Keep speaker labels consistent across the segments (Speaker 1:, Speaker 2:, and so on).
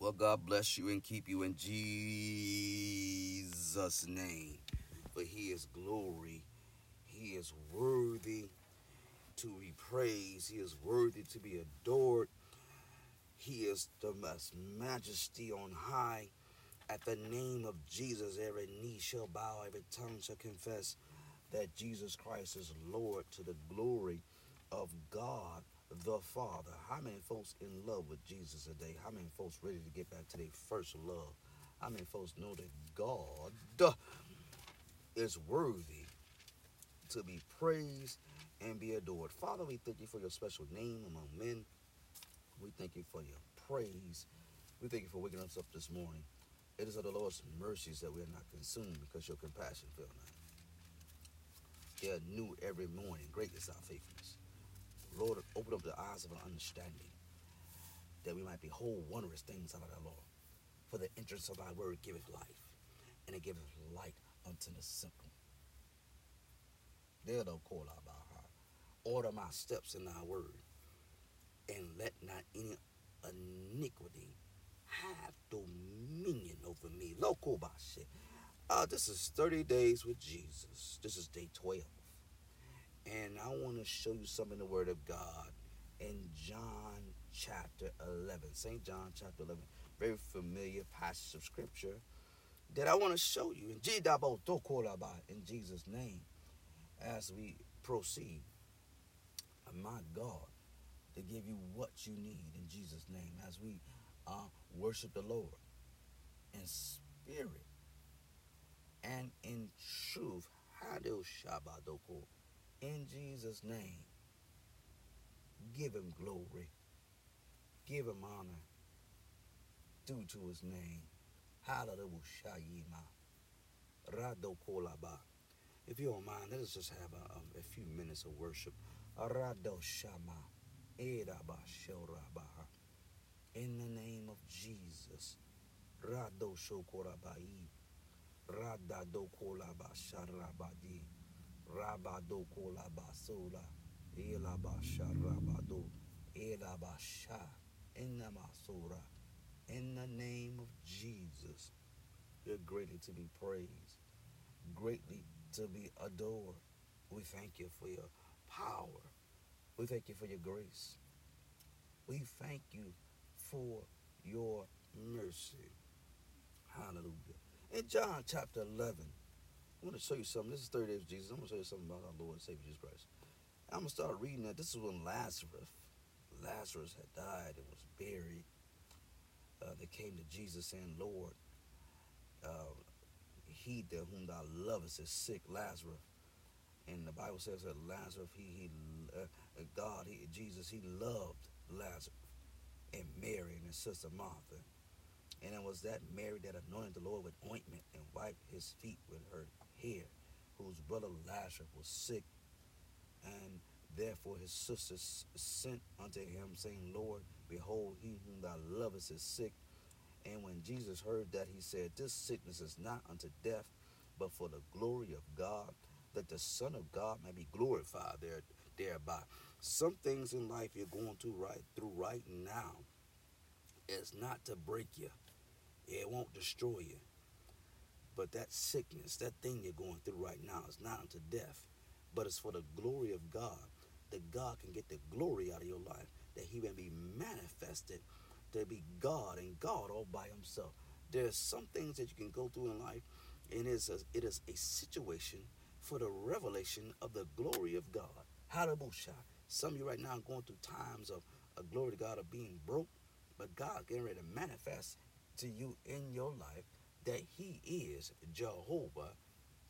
Speaker 1: Well, God bless you and keep you in Jesus' name. For he is glory. He is worthy to be praised. He is worthy to be adored. He is the most majesty on high. At the name of Jesus, every knee shall bow, every tongue shall confess that Jesus Christ is Lord to the glory of God the Father. How many folks in love with Jesus today? How many folks ready to get back to their first love? How many folks know that God is worthy to be praised and be adored? Father, we thank you for your special name among men. We thank you for your praise. We thank you for waking us up this morning. It is of the Lord's mercies that we are not consumed because your compassion fail not. They new every morning. Great is our faithfulness. Lord, open up the eyes of our understanding that we might behold wondrous things out of the Lord. For the entrance of thy word giveth life, and it giveth light unto the simple. There no call about her. Order my steps in thy word, and let not any iniquity have dominion over me. Local shit. Uh, this is 30 days with Jesus. This is day 12. And I want to show you some in the Word of God in John chapter 11. St. John chapter 11. Very familiar passage of Scripture that I want to show you in Jesus' name as we proceed. My God, to give you what you need in Jesus' name as we uh, worship the Lord in spirit and in truth. Hadil in Jesus' name. Give him glory. Give him honor due to his name. Hallelujah. If you don't mind, let us just have a, um, a few minutes of worship. In the name of Jesus. Rado Shokorabai. Radado Kolaba. Rabado Kolabasola, Elabasha Rabado, Elabasha, Enamasura. In the name of Jesus, you're greatly to be praised, greatly to be adored. We thank you for your power. We thank you for your grace. We thank you for your mercy. Hallelujah. In John chapter 11, I want to show you something. This is 30 days of Jesus. I'm going to show you something about our Lord and Savior Jesus Christ. I'm going to start reading that. This is when Lazarus, Lazarus had died and was buried. Uh, they came to Jesus saying, Lord, uh, he that whom thou lovest is sick, Lazarus. And the Bible says that Lazarus, he, he uh, God, he, Jesus, he loved Lazarus and Mary and his sister Martha. And it was that Mary that anointed the Lord with ointment and wiped his feet with her hair, whose brother Lazarus was sick. And therefore his sisters sent unto him, saying, Lord, behold, he whom thou lovest is sick. And when Jesus heard that, he said, This sickness is not unto death, but for the glory of God, that the Son of God may be glorified there, thereby. Some things in life you're going through right through right now is not to break you. It won't destroy you. But that sickness, that thing you're going through right now is not unto death, but it's for the glory of God. That God can get the glory out of your life, that He may be manifested to be God and God all by Himself. There's some things that you can go through in life, and it is a, it is a situation for the revelation of the glory of God. Hallelujah. Some of you right now are going through times of a glory to God of being broke, but God getting ready to manifest to you in your life that he is Jehovah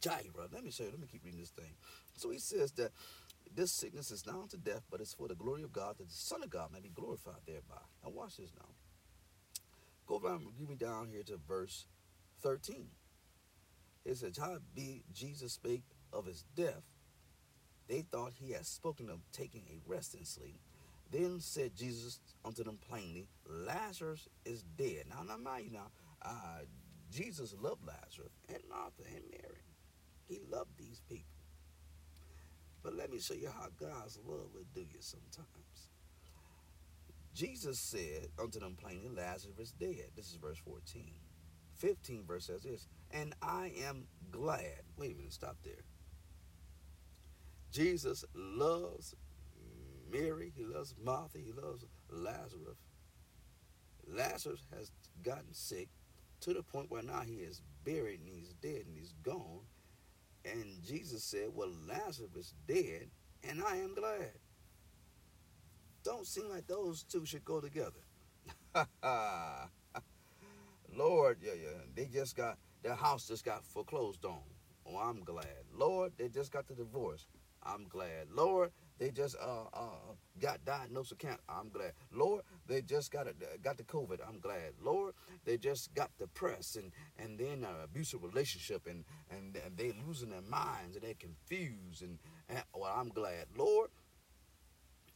Speaker 1: Jireh. Let me show you. Let me keep reading this thing. So he says that this sickness is not unto death, but it's for the glory of God, that the Son of God may be glorified thereby. Now watch this now. Go down, give me down here to verse 13. It says, How be Jesus spake of his death, they thought he had spoken of taking a rest and sleep. Then said Jesus unto them plainly, Lazarus is dead. Now, now mind you now, uh, Jesus loved Lazarus and Martha and Mary. He loved these people. But let me show you how God's love will do you sometimes. Jesus said unto them plainly, Lazarus is dead. This is verse 14. 15 verse says this, and I am glad. Wait a minute, stop there. Jesus loves Mary, he loves Martha, he loves Lazarus. Lazarus has gotten sick to the point where now he is buried and he's dead and he's gone. And Jesus said, Well, Lazarus is dead, and I am glad. Don't seem like those two should go together. Lord, yeah, yeah. They just got their house just got foreclosed on. Oh, I'm glad. Lord, they just got the divorce. I'm glad. Lord, they just uh, uh, got diagnosed with cancer. I'm glad. Lord, they just got a, got the COVID. I'm glad. Lord, they just got depressed and and then an abusive relationship and and, and they losing their minds and they're confused and, and well, I'm glad. Lord,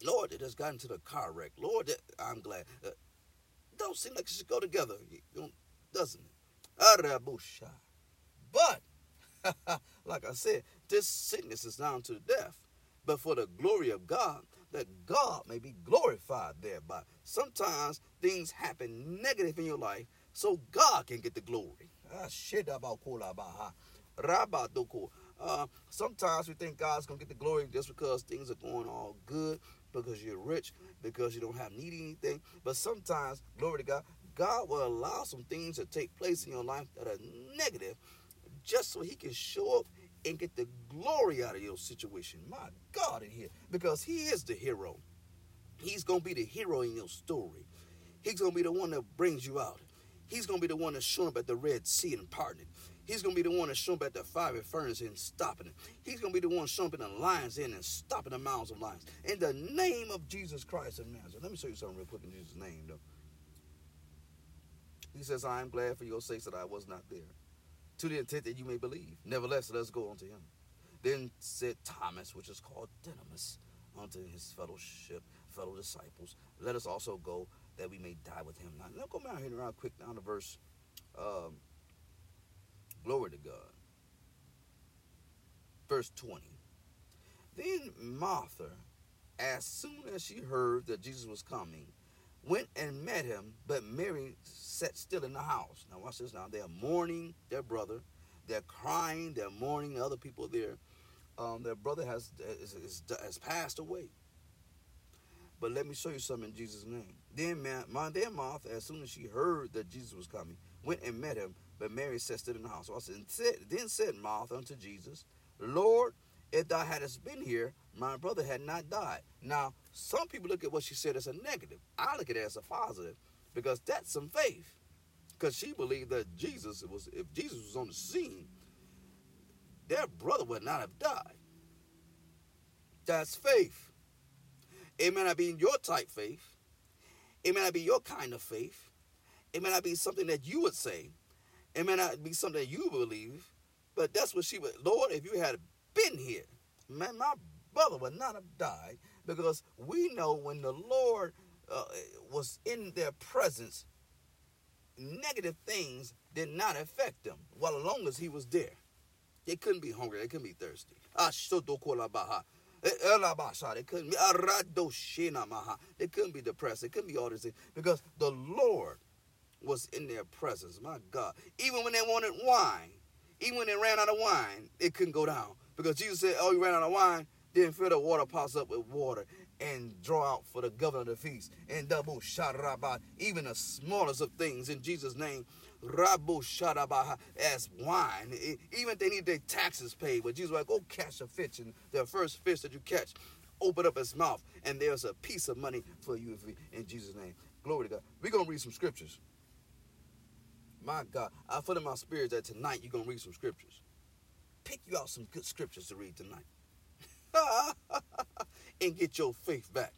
Speaker 1: Lord, they just got into the car wreck. Lord, I'm glad. Uh, don't seem like it should go together, doesn't it? But like I said, this sickness is down to death but for the glory of God, that God may be glorified thereby. Sometimes things happen negative in your life so God can get the glory. Ah, uh, sometimes we think God's gonna get the glory just because things are going all good, because you're rich, because you don't have need anything. But sometimes, glory to God, God will allow some things to take place in your life that are negative, just so He can show up and get the glory out of your situation. My God, in here. Because He is the hero. He's to be the hero in your story. He's to be the one that brings you out. He's to be the one that's showing up at the Red Sea and parting it. He's to be the one that's showing up at the fiery furnace and stopping it. He's to be the one showing up in the lions in and stopping the mouths of lions. In the name of Jesus Christ of Nazareth. Let me show you something real quick in Jesus' name, though. He says, I am glad for your sakes that I was not there to the intent that you may believe. Nevertheless, let us go unto him. Then said Thomas, which is called Didymus, unto his fellowship, fellow disciples, let us also go that we may die with him. Now, let's go down here around quick down to verse, um, glory to God. Verse 20. Then Martha, as soon as she heard that Jesus was coming, went and met him, but Mary sat still in the house. Now watch this now. They're mourning their brother. They're crying. They're mourning other people there. Um, their brother has, is, is, has passed away. But let me show you something in Jesus' name. Then my then Martha, as soon as she heard that Jesus was coming, went and met him. But Mary sat still in the house. So I said, then said Martha unto Jesus, Lord, if thou hadst been here, my brother had not died. Now, some people look at what she said as a negative. I look at it as a positive because that's some faith. Because she believed that Jesus was, if Jesus was on the scene, their brother would not have died. That's faith. It may not be your type faith. It may not be your kind of faith. It may not be something that you would say. It may not be something that you believe. But that's what she would. Lord, if you had been here, man, my brother would not have died because we know when the Lord uh, was in their presence, negative things did not affect them while as long as he was there. They couldn't be hungry, they couldn't be thirsty. Ah, eh, eh, they couldn't be ah, they couldn't be depressed, they couldn't be all things because the Lord was in their presence. My God. Even when they wanted wine, even when they ran out of wine, it couldn't go down. Because Jesus said, Oh, you ran out of wine, then fill the water pots up with water and draw out for the governor of the feast. And double sharabat, even the smallest of things in Jesus' name. Rabu sharabaha as wine. Even if they need their taxes paid, but Jesus was like, go catch a fish, and the first fish that you catch, open up its mouth, and there's a piece of money for you in Jesus' name. Glory to God. We're gonna read some scriptures. My God, I feel in my spirit that tonight you're gonna read some scriptures. Pick you out some good scriptures to read tonight. and get your faith back.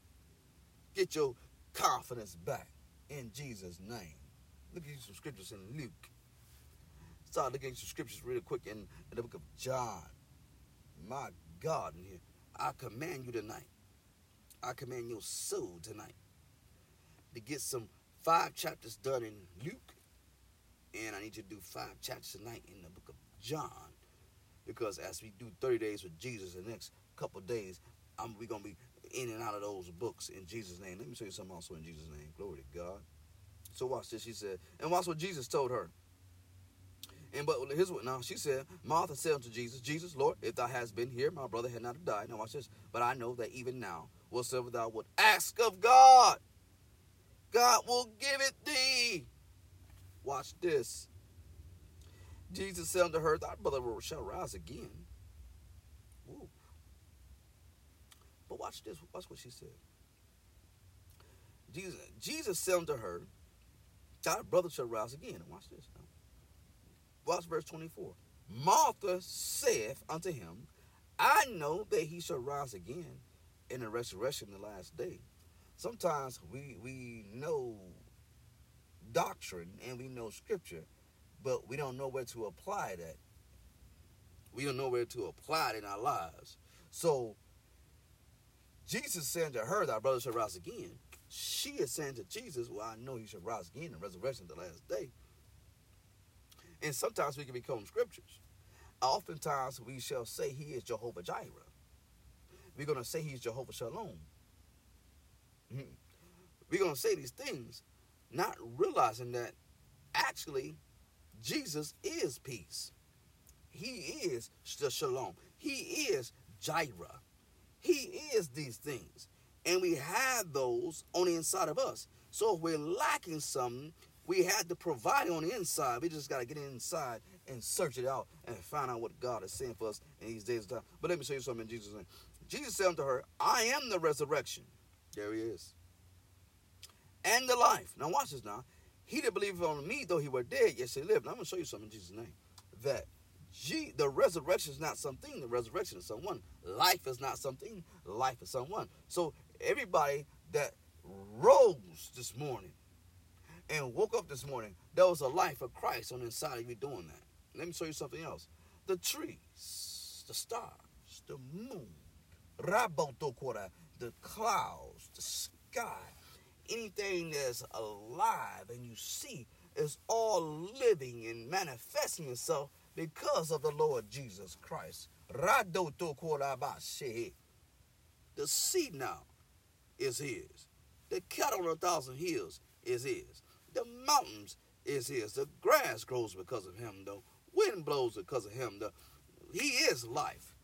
Speaker 1: Get your confidence back in Jesus' name. Look at you some scriptures in Luke. Start looking at some scriptures really quick in, in the book of John. My God, in here. I command you tonight. I command your soul tonight to get some five chapters done in Luke. And I need you to do five chapters tonight in the book of John. Because as we do 30 days with Jesus, the next couple days, I'm, we're going to be in and out of those books in Jesus' name. Let me show you something also in Jesus' name. Glory to God. So watch this. She said, and watch what Jesus told her. And but here's what now she said, Martha said unto Jesus, Jesus, Lord, if thou hadst been here, my brother had not died. Now watch this. But I know that even now, whatsoever thou would ask of God, God will give it thee. Watch this. Jesus said unto her, Thy brother shall rise again. Woo. But watch this. Watch what she said. Jesus, Jesus said unto her, Thy brother shall rise again. And watch this now. Watch verse 24. Martha saith unto him, I know that he shall rise again in the resurrection in the last day. Sometimes we we know doctrine and we know scripture, but we don't know where to apply that. We don't know where to apply it in our lives. So Jesus said to her, Thy brother shall rise again. She is saying to Jesus, Well, I know he shall rise again in resurrection the last day. And sometimes we can become scriptures. Oftentimes we shall say he is Jehovah Jireh. We're going to say he's Jehovah Shalom. Mm-hmm. We're going to say these things, not realizing that actually Jesus is peace. He is the Shalom. He is Jireh. He is these things. And we have those on the inside of us. So if we're lacking something, we had to provide on the inside. We just got to get inside and search it out and find out what God is saying for us in these days of time. But let me show you something in Jesus' name. Jesus said unto her, I am the resurrection. There he is. And the life. Now watch this now. He that believeth on me, though he were dead, yet shall live. Now I'm going to show you something in Jesus' name. That G, the resurrection is not something. The resurrection is someone. Life is not something. Life is someone. So everybody that rose this morning and woke up this morning, there was a life of Christ on the inside of you doing that. Let me show you something else. The trees, the stars, the moon, the clouds, the sky, anything that's alive and you see is all living and manifesting itself because of the Lord Jesus Christ. The seed now is his. The cattle on a thousand hills is his. The mountains is his. The grass grows because of him. The wind blows because of him. The, he is life.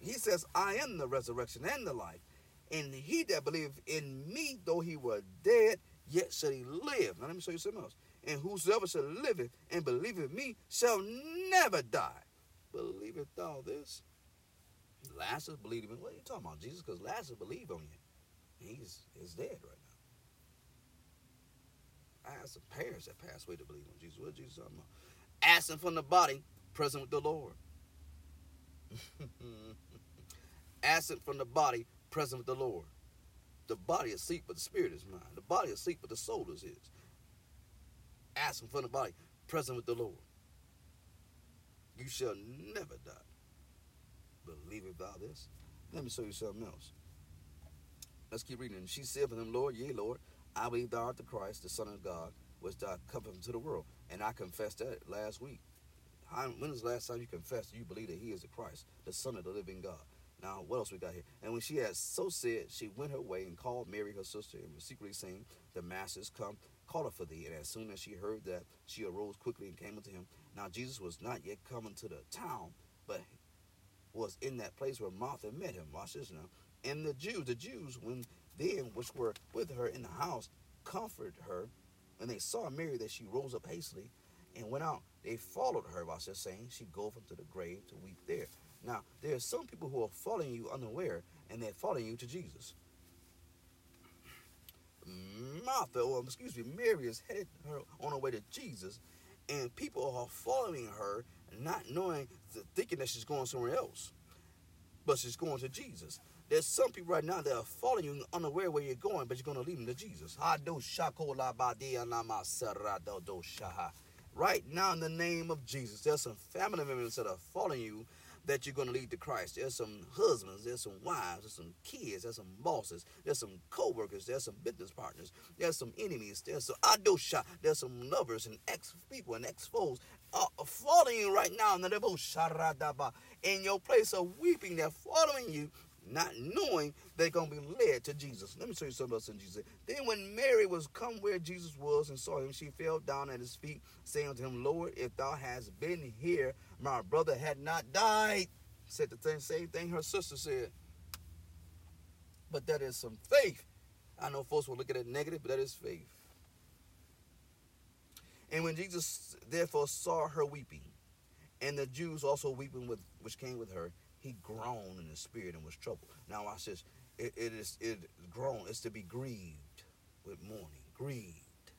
Speaker 1: He says, I am the resurrection and the life. And he that believeth in me, though he were dead, yet shall he live. Now let me show you something else. And whosoever shall live and believe in me shall never die. Believeth thou this? Lazarus believed in. What are you talking about, Jesus? Because Lazarus believed on you. He's, he's dead right now. I had some parents that passed away to believe on Jesus. What Jesus talking about? Absent from the body, present with the Lord. Absent from the body, present with the Lord. The body is asleep, but the spirit is mine. The body is asleep, but the soul is his. Absent from the body, present with the Lord. You shall never die. Believeth thou this? Let me show you something else. Let's keep reading. She said to him, Lord, yea, Lord, I believe thou art the Christ, the Son of God, which thou come into the world. And I confessed that last week. When the last time you confessed you believe that he is the Christ, the Son of the living God? Now, what else we got here? And when she had so said, she went her way and called Mary, her sister, and was secretly saying, The master's come, call her for thee. And as soon as she heard that, she arose quickly and came unto him. Now, Jesus was not yet come into the town, but was in that place where Martha met him. Watch this now. And the Jews, the Jews, when then which were with her in the house, comforted her. And they saw Mary that she rose up hastily and went out, they followed her. Watch this saying, She goeth unto the grave to weep there. Now, there are some people who are following you unaware, and they're following you to Jesus. Martha, or excuse me, Mary is headed her on her way to Jesus, and people are following her, not knowing, thinking that she's going somewhere else, but she's going to Jesus. There's some people right now that are following you unaware where you're going, but you're going to lead them to Jesus. Right now, in the name of Jesus, there's some family members that are following you that you're going to lead to Christ. There's some husbands, there's some wives, there's some kids, there's some bosses, there's some co-workers, there's some business partners, there's some enemies, there's some adosha, there's some lovers and ex-people and ex-foes uh, following you right now in the in your place of weeping. They're following you not knowing they're going to be led to Jesus. Let me show you something else in Jesus. Then when Mary was come where Jesus was and saw him, she fell down at his feet, saying to him, Lord, if thou hast been here, my brother had not died. Said the same thing her sister said. But that is some faith. I know folks will look at it negative, but that is faith. And when Jesus therefore saw her weeping, and the Jews also weeping with which came with her, he groaned in the spirit and was troubled. Now I says, It, it is it groan is to be grieved with mourning, grieved,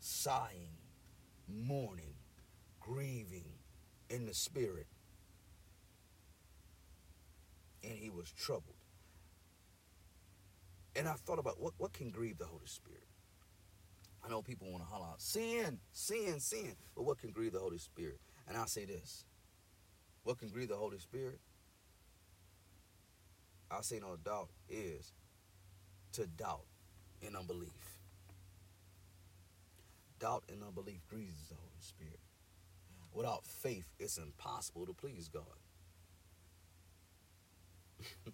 Speaker 1: sighing, mourning, grieving in the spirit. And he was troubled. And I thought about what, what can grieve the Holy Spirit? I know people want to holler out, sin, sin, sin. But what can grieve the Holy Spirit? And I say this what can grieve the Holy Spirit? I say no doubt is to doubt and unbelief. Doubt and unbelief grieves the Holy Spirit. Without faith, it's impossible to please God.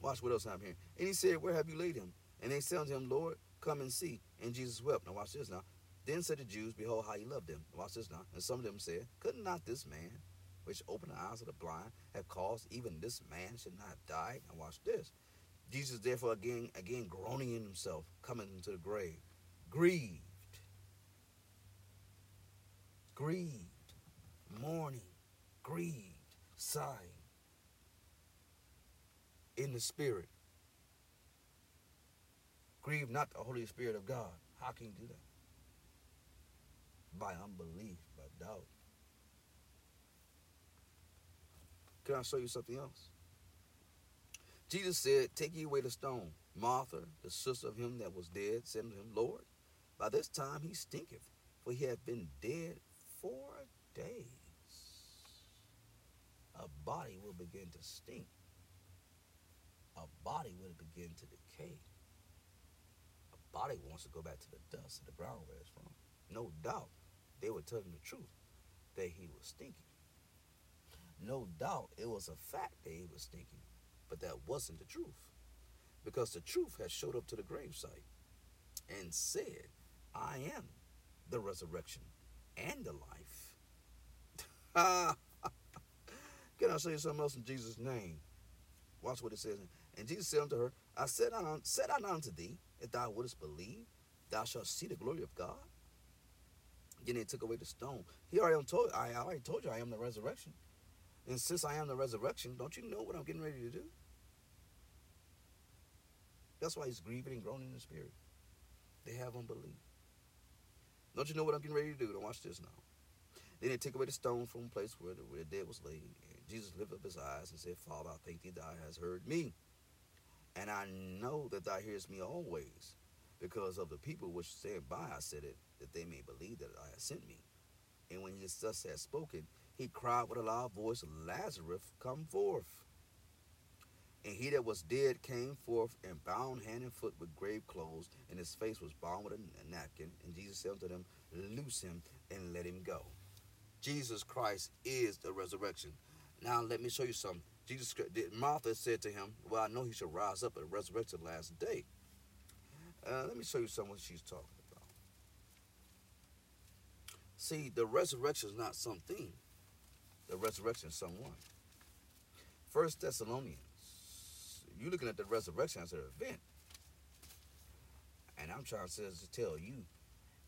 Speaker 1: Watch what else I'm hearing. And he said, Where have you laid him? And they said unto him, Lord, come and see. And Jesus wept. Now watch this now. Then said the Jews, Behold how he loved them. Watch this now. And some of them said, Could not this man which opened the eyes of the blind, have caused even this man should not died. Now watch this. Jesus therefore again again groaning in himself, coming into the grave, grieved, grieved, mourning, grieved, sighing in the spirit. Grieve not the Holy Spirit of God. How can you do that? By unbelief, by doubt. Can I show you something else? Jesus said, Take ye away the stone. Martha, the sister of him that was dead, said unto him, Lord, by this time he stinketh, for he hath been dead four days. A body will begin to stink. A body will begin to decay. A body wants to go back to the dust of the ground where it's from. No doubt they were telling the truth that he was stinking. No doubt it was a fact that he was thinking, but that wasn't the truth. Because the truth had showed up to the gravesite and said, I am the resurrection and the life. Can I say something else in Jesus' name? Watch what it says. And Jesus said unto her, I said, said unto thee, if thou wouldst believe, thou shalt see the glory of God. Then they took away the stone. He already told I already told you I am the resurrection and since I am the resurrection, don't you know what I'm getting ready to do? That's why he's grieving and groaning in the spirit. They have unbelief. Don't you know what I'm getting ready to do? Don't watch this now. Then they take away the stone from the place where the, where the dead was laid. And Jesus lifted up his eyes and said, Father, I thank thee thou hast heard me. And I know that thou hearest me always. Because of the people which stand by, I said it, that they may believe that I have sent me. And when he thus had spoken, he cried with a loud voice, Lazarus, come forth. And he that was dead came forth and bound hand and foot with grave clothes, and his face was bound with a napkin. And Jesus said unto them, Loose him and let him go. Jesus Christ is the resurrection. Now let me show you something. Jesus Martha said to him, Well, I know he shall rise up at the last day. Uh, let me show you something she's talking about. See, the resurrection is not something the resurrection of someone. First Thessalonians, you're looking at the resurrection as an event. And I'm trying to, tell you,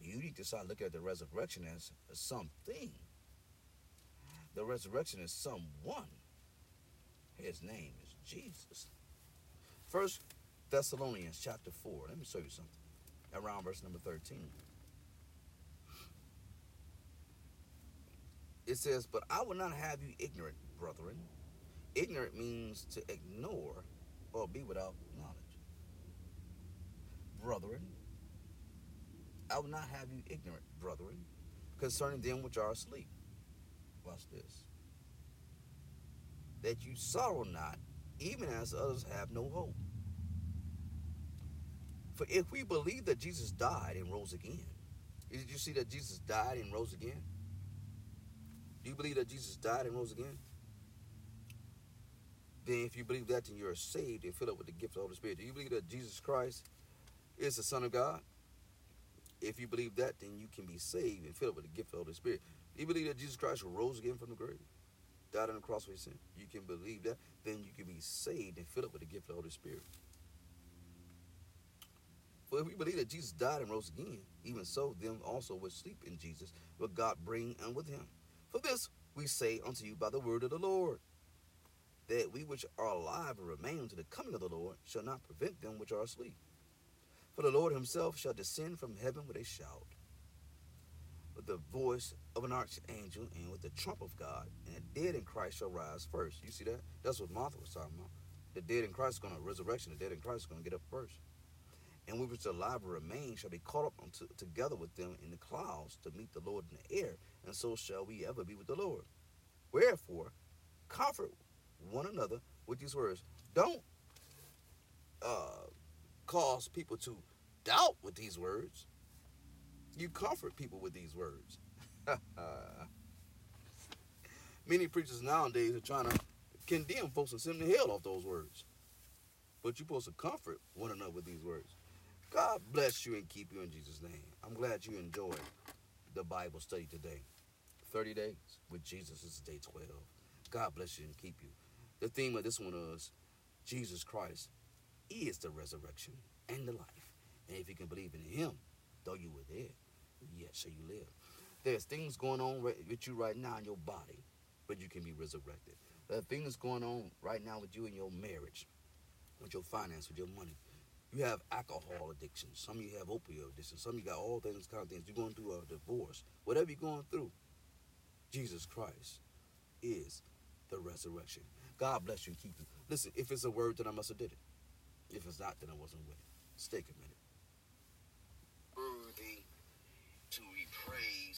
Speaker 1: you need to start looking at the resurrection as, as something. The resurrection is someone. His name is Jesus. First Thessalonians chapter 4. Let me show you something. Around verse number 13. It says, But I will not have you ignorant, brethren. Ignorant means to ignore or be without knowledge. Brethren, I will not have you ignorant, brethren, concerning them which are asleep. Watch this. That you sorrow not, even as others have no hope. For if we believe that Jesus died and rose again, did you see that Jesus died and rose again? Do you believe that Jesus died and rose again? then if you believe that, then you're saved and filled up with the gift of the Holy Spirit. Do you believe that Jesus Christ is the Son of God? If you believe that, then you can be saved and filled up with the gift of the Holy Spirit. Do you believe that Jesus Christ rose again from the grave? Died on the cross for your sin. You can believe that, then you can be saved and filled up with the gift of the Holy Spirit. For if we believe that Jesus died and rose again, even so, them also which sleep in Jesus will God bring and with him. For this we say unto you by the word of the Lord, that we which are alive and remain unto the coming of the Lord shall not prevent them which are asleep. For the Lord himself shall descend from heaven with a shout, with the voice of an archangel, and with the trump of God, and the dead in Christ shall rise first. You see that? That's what Martha was talking about. The dead in Christ is going to resurrection. The dead in Christ is going to get up first. And we which alive and remain shall be caught up unto, together with them in the clouds to meet the Lord in the air, and so shall we ever be with the Lord. Wherefore, comfort one another with these words. Don't uh, cause people to doubt with these words. You comfort people with these words. Many preachers nowadays are trying to condemn folks and send them to hell off those words. But you're supposed to comfort one another with these words. God bless you and keep you in Jesus' name. I'm glad you enjoyed the Bible study today. 30 days with Jesus is day 12. God bless you and keep you. The theme of this one is Jesus Christ is the resurrection and the life. And if you can believe in him, though you were there, yet shall you live. There's things going on with you right now in your body, but you can be resurrected. There are things going on right now with you in your marriage, with your finance, with your money. You have alcohol addiction. Some of you have opioid addiction. Some of you got all things kind of things. You're going through a divorce. Whatever you're going through, Jesus Christ is the resurrection. God bless you and keep you. Listen, if it's a word, then I must have did it. If it's not, then I wasn't with it. Stay committed.